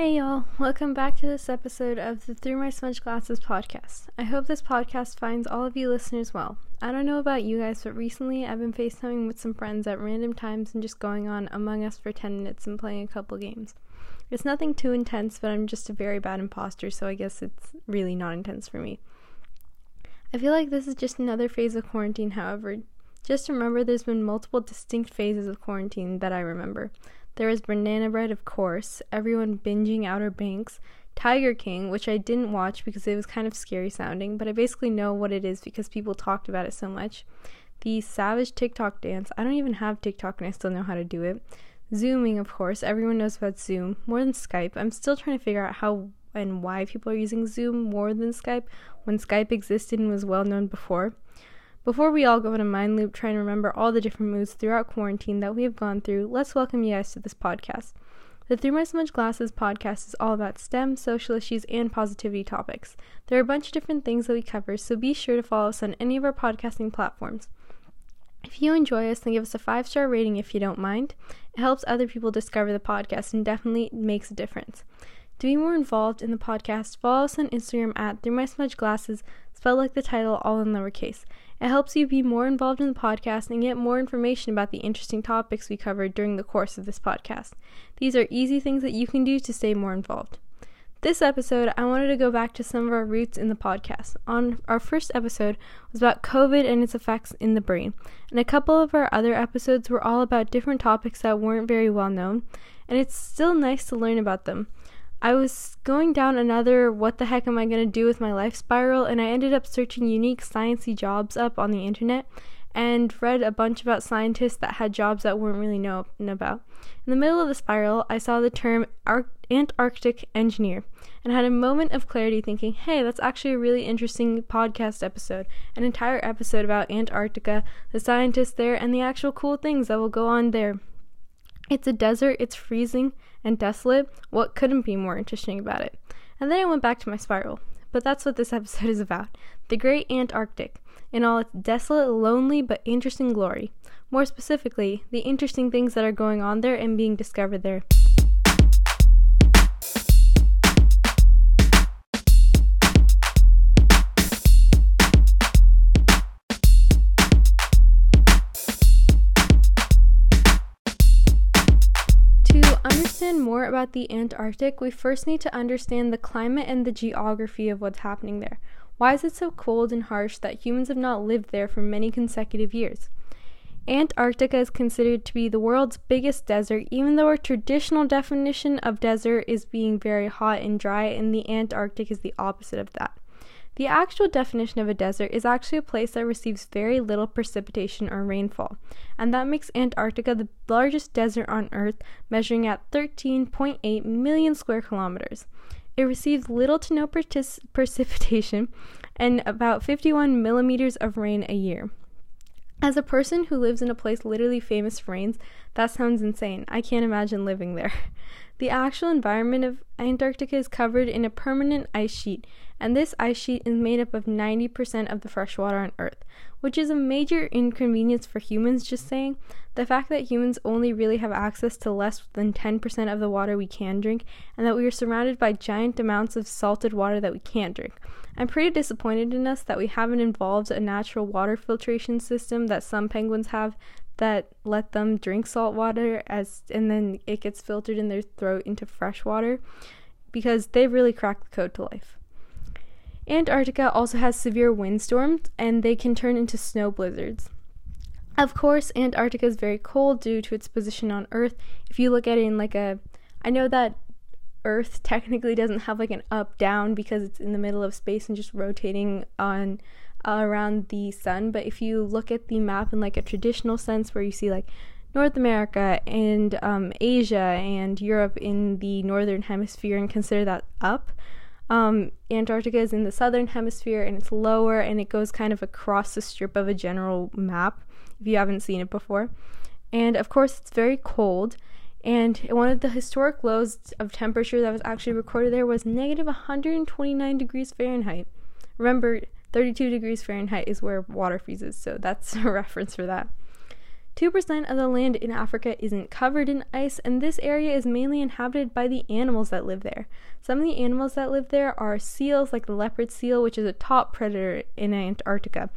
Hey y'all, welcome back to this episode of the Through My Smudge Glasses podcast. I hope this podcast finds all of you listeners well. I don't know about you guys, but recently I've been FaceTiming with some friends at random times and just going on Among Us for 10 minutes and playing a couple games. It's nothing too intense, but I'm just a very bad imposter, so I guess it's really not intense for me. I feel like this is just another phase of quarantine, however. Just remember there's been multiple distinct phases of quarantine that I remember. There was Banana Bread, of course, everyone binging Outer Banks, Tiger King, which I didn't watch because it was kind of scary sounding, but I basically know what it is because people talked about it so much. The Savage TikTok dance, I don't even have TikTok and I still know how to do it. Zooming, of course, everyone knows about Zoom, more than Skype. I'm still trying to figure out how and why people are using Zoom more than Skype when Skype existed and was well known before. Before we all go in a mind loop trying to remember all the different moods throughout quarantine that we have gone through, let's welcome you guys to this podcast. The Through My Smudge Glasses podcast is all about STEM, social issues, and positivity topics. There are a bunch of different things that we cover, so be sure to follow us on any of our podcasting platforms. If you enjoy us, then give us a five star rating if you don't mind. It helps other people discover the podcast and definitely makes a difference. To be more involved in the podcast, follow us on Instagram at Through My Smudge Glasses, spelled like the title, all in lowercase. It helps you be more involved in the podcast and get more information about the interesting topics we covered during the course of this podcast. These are easy things that you can do to stay more involved. This episode, I wanted to go back to some of our roots in the podcast. On our first episode was about COVID and its effects in the brain, and a couple of our other episodes were all about different topics that weren't very well known, and it's still nice to learn about them. I was going down another what the heck am I going to do with my life spiral, and I ended up searching unique sciencey jobs up on the internet and read a bunch about scientists that had jobs that weren't really known about. In the middle of the spiral, I saw the term Ar- Antarctic engineer and had a moment of clarity thinking, hey, that's actually a really interesting podcast episode. An entire episode about Antarctica, the scientists there, and the actual cool things that will go on there. It's a desert, it's freezing and desolate. What couldn't be more interesting about it? And then I went back to my spiral. But that's what this episode is about the Great Antarctic, in all its desolate, lonely, but interesting glory. More specifically, the interesting things that are going on there and being discovered there. More about the Antarctic, we first need to understand the climate and the geography of what's happening there. Why is it so cold and harsh that humans have not lived there for many consecutive years? Antarctica is considered to be the world's biggest desert, even though our traditional definition of desert is being very hot and dry, and the Antarctic is the opposite of that. The actual definition of a desert is actually a place that receives very little precipitation or rainfall, and that makes Antarctica the largest desert on Earth, measuring at 13.8 million square kilometers. It receives little to no partic- precipitation and about 51 millimeters of rain a year. As a person who lives in a place literally famous for rains, that sounds insane. I can't imagine living there. The actual environment of Antarctica is covered in a permanent ice sheet, and this ice sheet is made up of 90% of the fresh water on Earth, which is a major inconvenience for humans, just saying. The fact that humans only really have access to less than 10% of the water we can drink, and that we are surrounded by giant amounts of salted water that we can't drink. I'm pretty disappointed in us that we haven't involved a natural water filtration system that some penguins have that let them drink salt water as and then it gets filtered in their throat into fresh water because they really cracked the code to life. Antarctica also has severe windstorms and they can turn into snow blizzards. Of course, Antarctica is very cold due to its position on Earth. If you look at it in like a I know that Earth technically doesn't have like an up down because it's in the middle of space and just rotating on uh, around the sun, but if you look at the map in like a traditional sense where you see like North America and um, Asia and Europe in the northern hemisphere and consider that up, um, Antarctica is in the southern hemisphere and it's lower and it goes kind of across the strip of a general map if you haven't seen it before. And of course, it's very cold. And one of the historic lows of temperature that was actually recorded there was negative 129 degrees Fahrenheit. Remember, 32 degrees Fahrenheit is where water freezes, so that's a reference for that. 2% of the land in Africa isn't covered in ice, and this area is mainly inhabited by the animals that live there. Some of the animals that live there are seals, like the leopard seal, which is a top predator in Antarctica.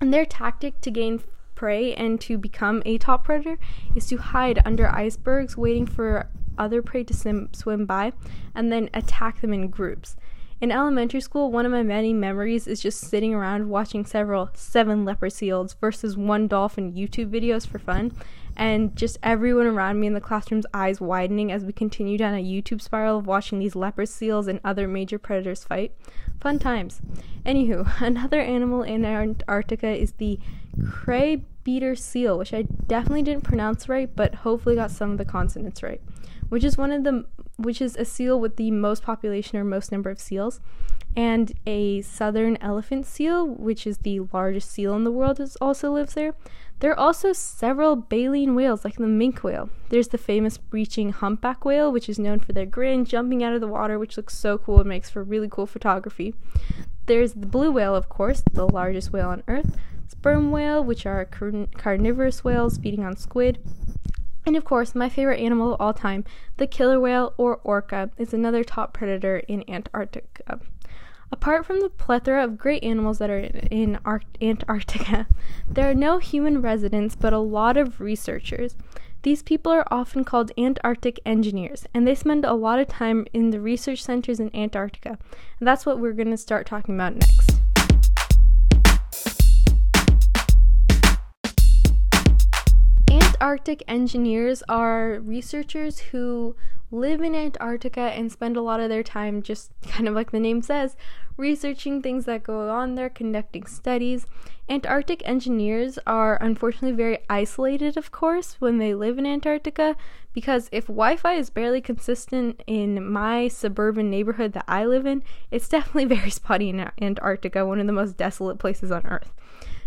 And their tactic to gain prey and to become a top predator is to hide under icebergs, waiting for other prey to swim, by, and then attack them in groups. In elementary school, one of my many memories is just sitting around watching several seven leopard seals versus one dolphin YouTube videos for fun, and just everyone around me in the classroom's eyes widening as we continue down a YouTube spiral of watching these leopard seals and other major predators fight. Fun times. Anywho, another animal in Antarctica is the cray beater seal, which I definitely didn't pronounce right, but hopefully got some of the consonants right which is one of the which is a seal with the most population or most number of seals, and a southern elephant seal, which is the largest seal in the world, is also lives there. There are also several baleen whales, like the minke whale. There's the famous breaching humpback whale, which is known for their grin jumping out of the water, which looks so cool and makes for really cool photography. There's the blue whale, of course, the largest whale on Earth. Sperm whale, which are carnivorous whales feeding on squid. And of course, my favorite animal of all time, the killer whale or orca, is another top predator in Antarctica. Apart from the plethora of great animals that are in Ar- Antarctica, there are no human residents but a lot of researchers. These people are often called Antarctic engineers, and they spend a lot of time in the research centers in Antarctica. And that's what we're going to start talking about next. Antarctic engineers are researchers who live in Antarctica and spend a lot of their time, just kind of like the name says, researching things that go on there, conducting studies. Antarctic engineers are unfortunately very isolated, of course, when they live in Antarctica, because if Wi Fi is barely consistent in my suburban neighborhood that I live in, it's definitely very spotty in Antarctica, one of the most desolate places on Earth.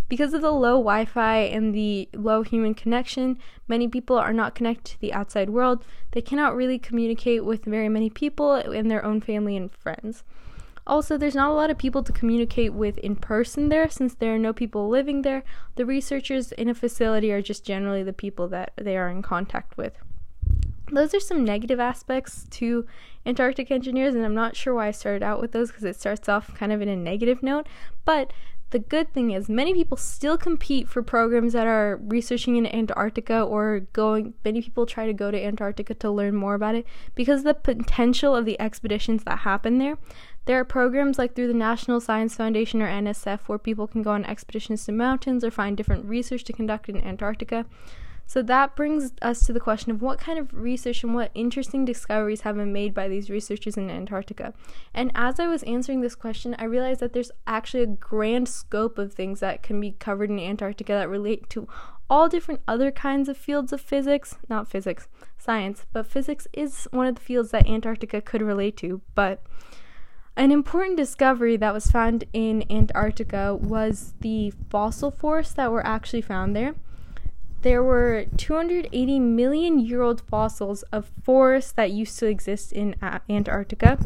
Because of the low Wi Fi and the low human connection, many people are not connected to the outside world. They cannot really communicate with very many people and their own family and friends. Also, there's not a lot of people to communicate with in person there since there are no people living there. The researchers in a facility are just generally the people that they are in contact with. Those are some negative aspects to Antarctic engineers, and I'm not sure why I started out with those because it starts off kind of in a negative note. But the good thing is many people still compete for programs that are researching in Antarctica or going many people try to go to Antarctica to learn more about it because the potential of the expeditions that happen there. There are programs like through the National Science Foundation or NSF where people can go on expeditions to mountains or find different research to conduct in Antarctica. So that brings us to the question of what kind of research and what interesting discoveries have been made by these researchers in Antarctica. And as I was answering this question, I realized that there's actually a grand scope of things that can be covered in Antarctica that relate to all different other kinds of fields of physics, not physics, science, but physics is one of the fields that Antarctica could relate to, but an important discovery that was found in Antarctica was the fossil forests that were actually found there there were 280 million year old fossils of forests that used to exist in Antarctica.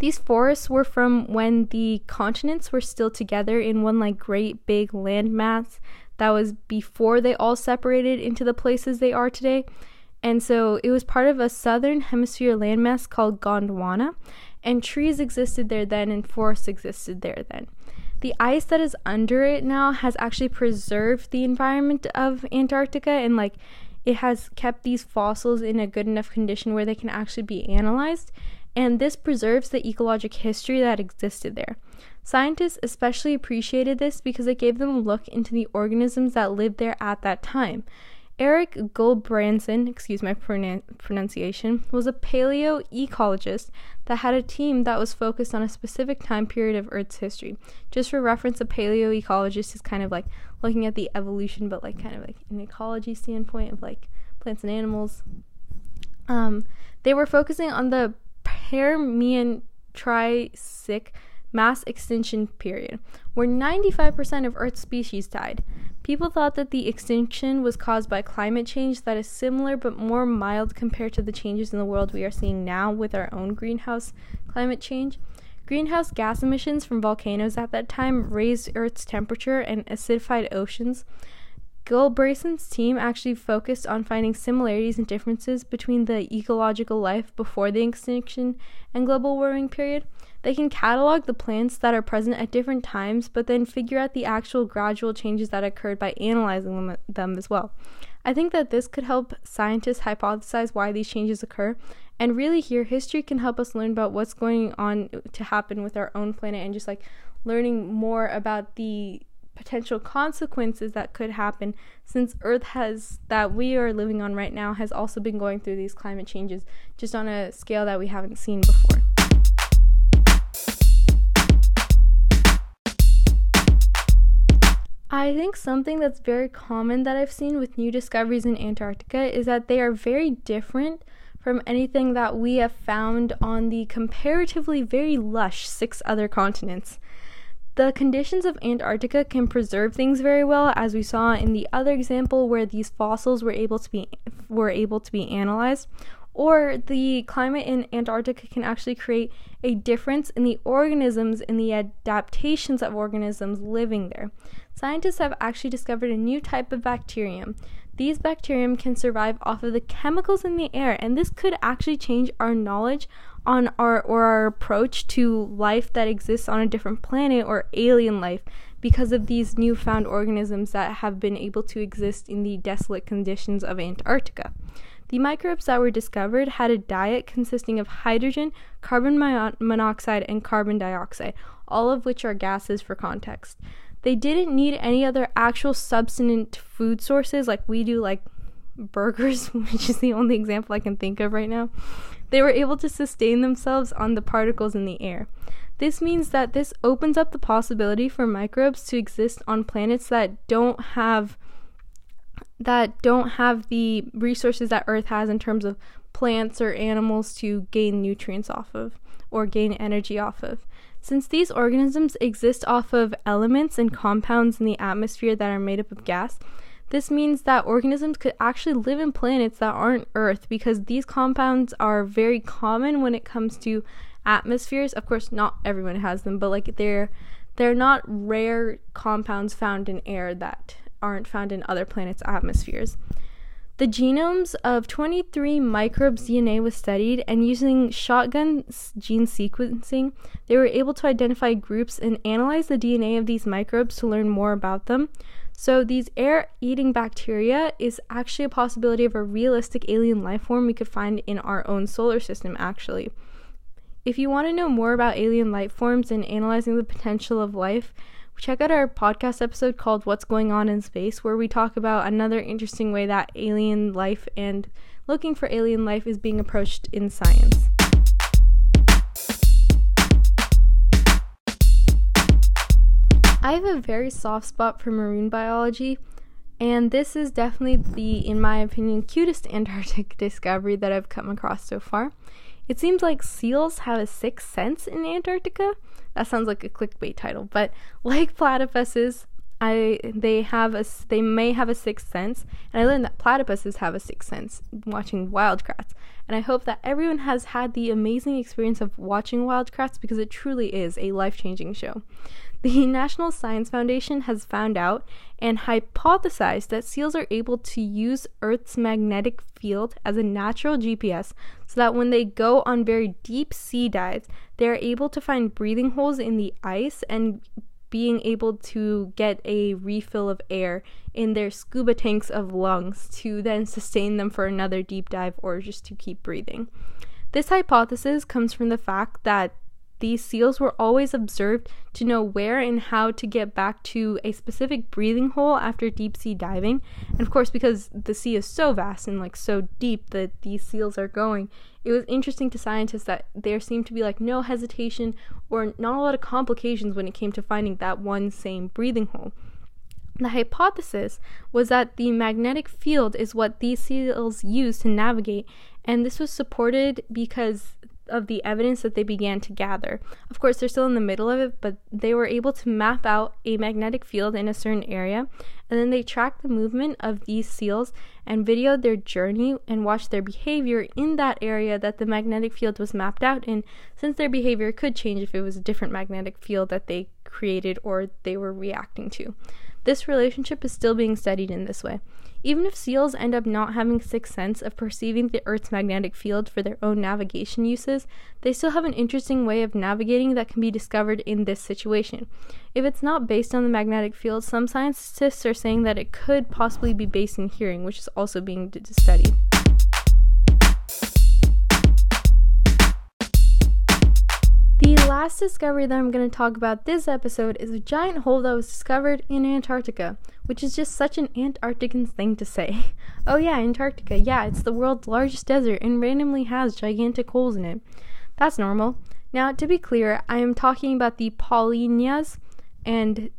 These forests were from when the continents were still together in one like great big landmass that was before they all separated into the places they are today. And so it was part of a southern hemisphere landmass called Gondwana, and trees existed there then and forests existed there then. The ice that is under it now has actually preserved the environment of Antarctica and like it has kept these fossils in a good enough condition where they can actually be analyzed and this preserves the ecologic history that existed there. Scientists especially appreciated this because it gave them a look into the organisms that lived there at that time. Erik Gulbranson, excuse my pronunciation, was a paleoecologist that had a team that was focused on a specific time period of Earth's history. Just for reference, a paleoecologist is kind of like looking at the evolution, but like kind of like an ecology standpoint of like plants and animals. Um, they were focusing on the Permian Triassic mass extinction period, where 95% of Earth's species died. People thought that the extinction was caused by climate change that is similar but more mild compared to the changes in the world we are seeing now with our own greenhouse climate change. Greenhouse gas emissions from volcanoes at that time raised Earth's temperature and acidified oceans. Gulbranson's team actually focused on finding similarities and differences between the ecological life before the extinction and global warming period. They can catalog the plants that are present at different times, but then figure out the actual gradual changes that occurred by analyzing them, them as well. I think that this could help scientists hypothesize why these changes occur, and really here, history can help us learn about what's going on to happen with our own planet and just like learning more about the potential consequences that could happen since earth has that we are living on right now has also been going through these climate changes just on a scale that we haven't seen before I think something that's very common that I've seen with new discoveries in Antarctica is that they are very different from anything that we have found on the comparatively very lush six other continents. The conditions of Antarctica can preserve things very well, as we saw in the other example where these fossils were able to be were able to be analyzed. Or the climate in Antarctica can actually create a difference in the organisms and the adaptations of organisms living there. Scientists have actually discovered a new type of bacterium. These bacterium can survive off of the chemicals in the air, and this could actually change our knowledge on our or our approach to life that exists on a different planet or alien life because of these newfound organisms that have been able to exist in the desolate conditions of Antarctica. The microbes that were discovered had a diet consisting of hydrogen, carbon monoxide, and carbon dioxide, all of which are gases for context. They didn't need any other actual substantive food sources like we do, like burgers, which is the only example I can think of right now. They were able to sustain themselves on the particles in the air. This means that this opens up the possibility for microbes to exist on planets that don't have that don't have the resources that Earth has in terms of plants or animals to gain nutrients off of or gain energy off of. Since these organisms exist off of elements and compounds in the atmosphere that are made up of gas, this means that organisms could actually live in planets that aren't Earth because these compounds are very common when it comes to atmospheres. Of course, not everyone has them, but like they're they're not rare compounds found in air that aren't found in other planets' atmospheres. The genomes of 23 microbes' DNA was studied, and using shotgun gene sequencing, they were able to identify groups and analyze the DNA of these microbes to learn more about them. So, these air eating bacteria is actually a possibility of a realistic alien life form we could find in our own solar system, actually. If you want to know more about alien life forms and analyzing the potential of life, check out our podcast episode called What's Going On in Space, where we talk about another interesting way that alien life and looking for alien life is being approached in science. I have a very soft spot for marine biology, and this is definitely the, in my opinion, cutest Antarctic discovery that I've come across so far. It seems like seals have a sixth sense in Antarctica. That sounds like a clickbait title, but like platypuses, I they have a they may have a sixth sense, and I learned that platypuses have a sixth sense watching Wild Kratts. And I hope that everyone has had the amazing experience of watching Wild Kratts because it truly is a life changing show. The National Science Foundation has found out and hypothesized that seals are able to use Earth's magnetic field as a natural GPS so that when they go on very deep sea dives, they are able to find breathing holes in the ice and being able to get a refill of air in their scuba tanks of lungs to then sustain them for another deep dive or just to keep breathing. This hypothesis comes from the fact that these seals were always observed to know where and how to get back to a specific breathing hole after deep sea diving. And of course, because the sea is so vast and like so deep that these seals are going, it was interesting to scientists that there seemed to be like no hesitation or not a lot of complications when it came to finding that one same breathing hole. The hypothesis was that the magnetic field is what these seals use to navigate, and this was supported because of the evidence that they began to gather. Of course, they're still in the middle of it, but they were able to map out a magnetic field in a certain area, and then they tracked the movement of these seals and videoed their journey and watched their behavior in that area that the magnetic field was mapped out in, since their behavior could change if it was a different magnetic field that they created or they were reacting to. This relationship is still being studied in this way. Even if seals end up not having sixth sense of perceiving the Earth's magnetic field for their own navigation uses, they still have an interesting way of navigating that can be discovered in this situation. If it's not based on the magnetic field, some scientists are saying that it could possibly be based in hearing, which is also being studied. The last discovery that I'm going to talk about this episode is a giant hole that was discovered in Antarctica, which is just such an Antarctican thing to say. Oh, yeah, Antarctica. Yeah, it's the world's largest desert and randomly has gigantic holes in it. That's normal. Now, to be clear, I am talking about the Polynyas, and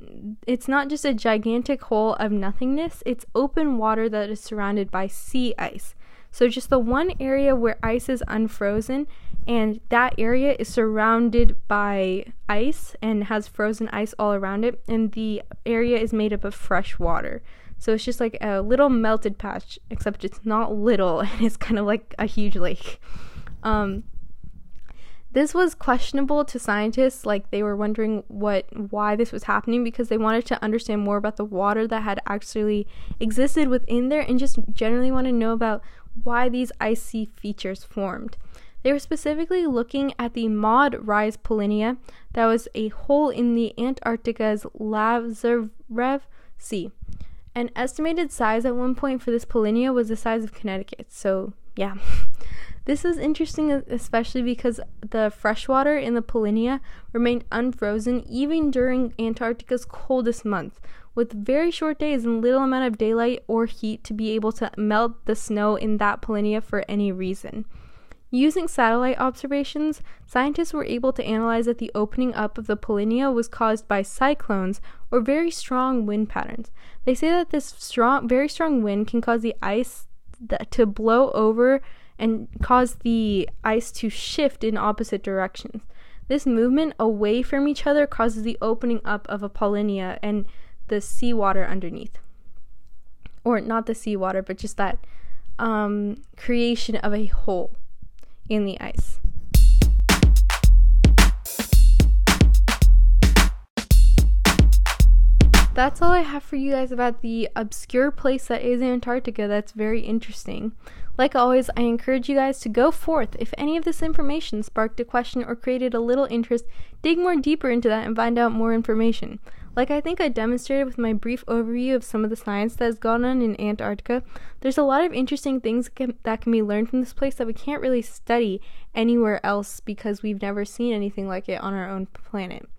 it's not just a gigantic hole of nothingness, it's open water that is surrounded by sea ice. So, just the one area where ice is unfrozen and that area is surrounded by ice and has frozen ice all around it and the area is made up of fresh water. So it's just like a little melted patch except it's not little and it's kind of like a huge lake. Um, this was questionable to scientists like they were wondering what why this was happening because they wanted to understand more about the water that had actually existed within there and just generally want to know about why these icy features formed they were specifically looking at the Maud Rise Polynya, that was a hole in the Antarctica's Lazarev Sea. An estimated size at one point for this Polynya was the size of Connecticut. So, yeah. This is interesting, especially because the freshwater in the Polynya remained unfrozen even during Antarctica's coldest month, with very short days and little amount of daylight or heat to be able to melt the snow in that Polynya for any reason. Using satellite observations, scientists were able to analyze that the opening up of the Polynya was caused by cyclones or very strong wind patterns. They say that this strong, very strong wind can cause the ice to blow over and cause the ice to shift in opposite directions. This movement away from each other causes the opening up of a Polynya and the seawater underneath. Or not the seawater, but just that um, creation of a hole in the ice. That's all I have for you guys about the obscure place that is Antarctica that's very interesting. Like always, I encourage you guys to go forth. If any of this information sparked a question or created a little interest, dig more deeper into that and find out more information. Like I think I demonstrated with my brief overview of some of the science that has gone on in Antarctica, there's a lot of interesting things that can be learned from this place that we can't really study anywhere else because we've never seen anything like it on our own planet.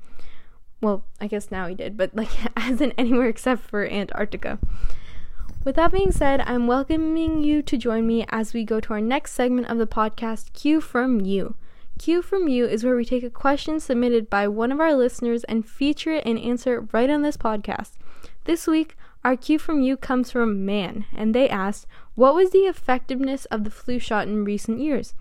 Well, I guess now we did, but like as in anywhere except for Antarctica. With that being said, I'm welcoming you to join me as we go to our next segment of the podcast, Q from You. Q from You is where we take a question submitted by one of our listeners and feature it and answer it right on this podcast. This week, our Q from You comes from Man, and they asked, What was the effectiveness of the flu shot in recent years?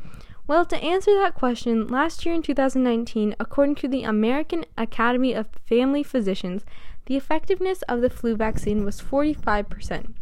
Well, to answer that question, last year in 2019, according to the American Academy of Family Physicians, the effectiveness of the flu vaccine was 45%.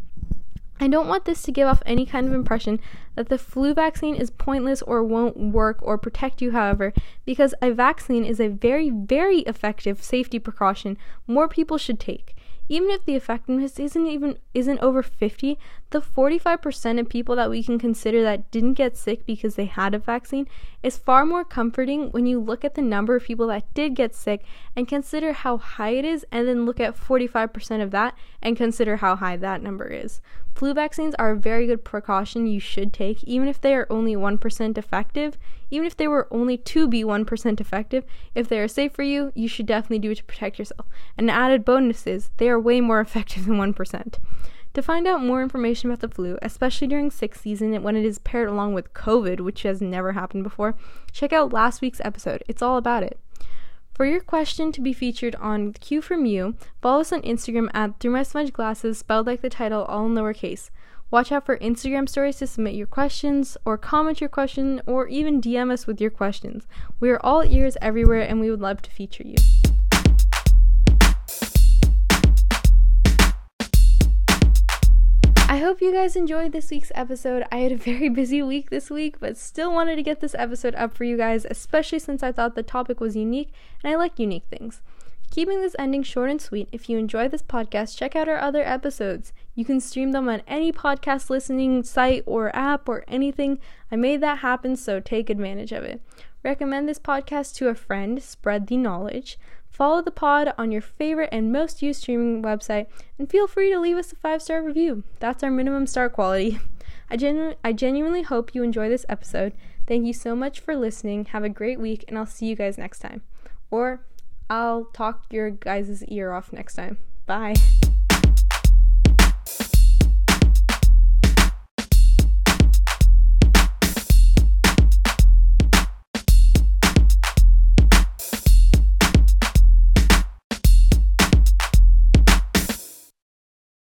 I don't want this to give off any kind of impression that the flu vaccine is pointless or won't work or protect you, however, because a vaccine is a very, very effective safety precaution more people should take. Even if the effectiveness isn't even isn't over 50 the 45% of people that we can consider that didn't get sick because they had a vaccine is far more comforting when you look at the number of people that did get sick and consider how high it is and then look at 45% of that and consider how high that number is flu vaccines are a very good precaution you should take even if they are only 1% effective even if they were only to be 1% effective, if they are safe for you, you should definitely do it to protect yourself. And added bonus is they are way more effective than 1%. To find out more information about the flu, especially during sick season when it is paired along with COVID, which has never happened before, check out last week's episode. It's all about it. For your question to be featured on Q from You, follow us on Instagram at Through My Smudge Glasses, spelled like the title, all in lowercase. Watch out for Instagram stories to submit your questions or comment your question or even DM us with your questions. We are all ears everywhere and we would love to feature you. I hope you guys enjoyed this week's episode. I had a very busy week this week, but still wanted to get this episode up for you guys, especially since I thought the topic was unique and I like unique things. Keeping this ending short and sweet, if you enjoy this podcast, check out our other episodes. You can stream them on any podcast listening site or app or anything. I made that happen, so take advantage of it. Recommend this podcast to a friend, spread the knowledge. Follow the pod on your favorite and most used streaming website, and feel free to leave us a five star review. That's our minimum star quality. I, genu- I genuinely hope you enjoy this episode. Thank you so much for listening. Have a great week, and I'll see you guys next time. Or I'll talk your guys' ear off next time. Bye.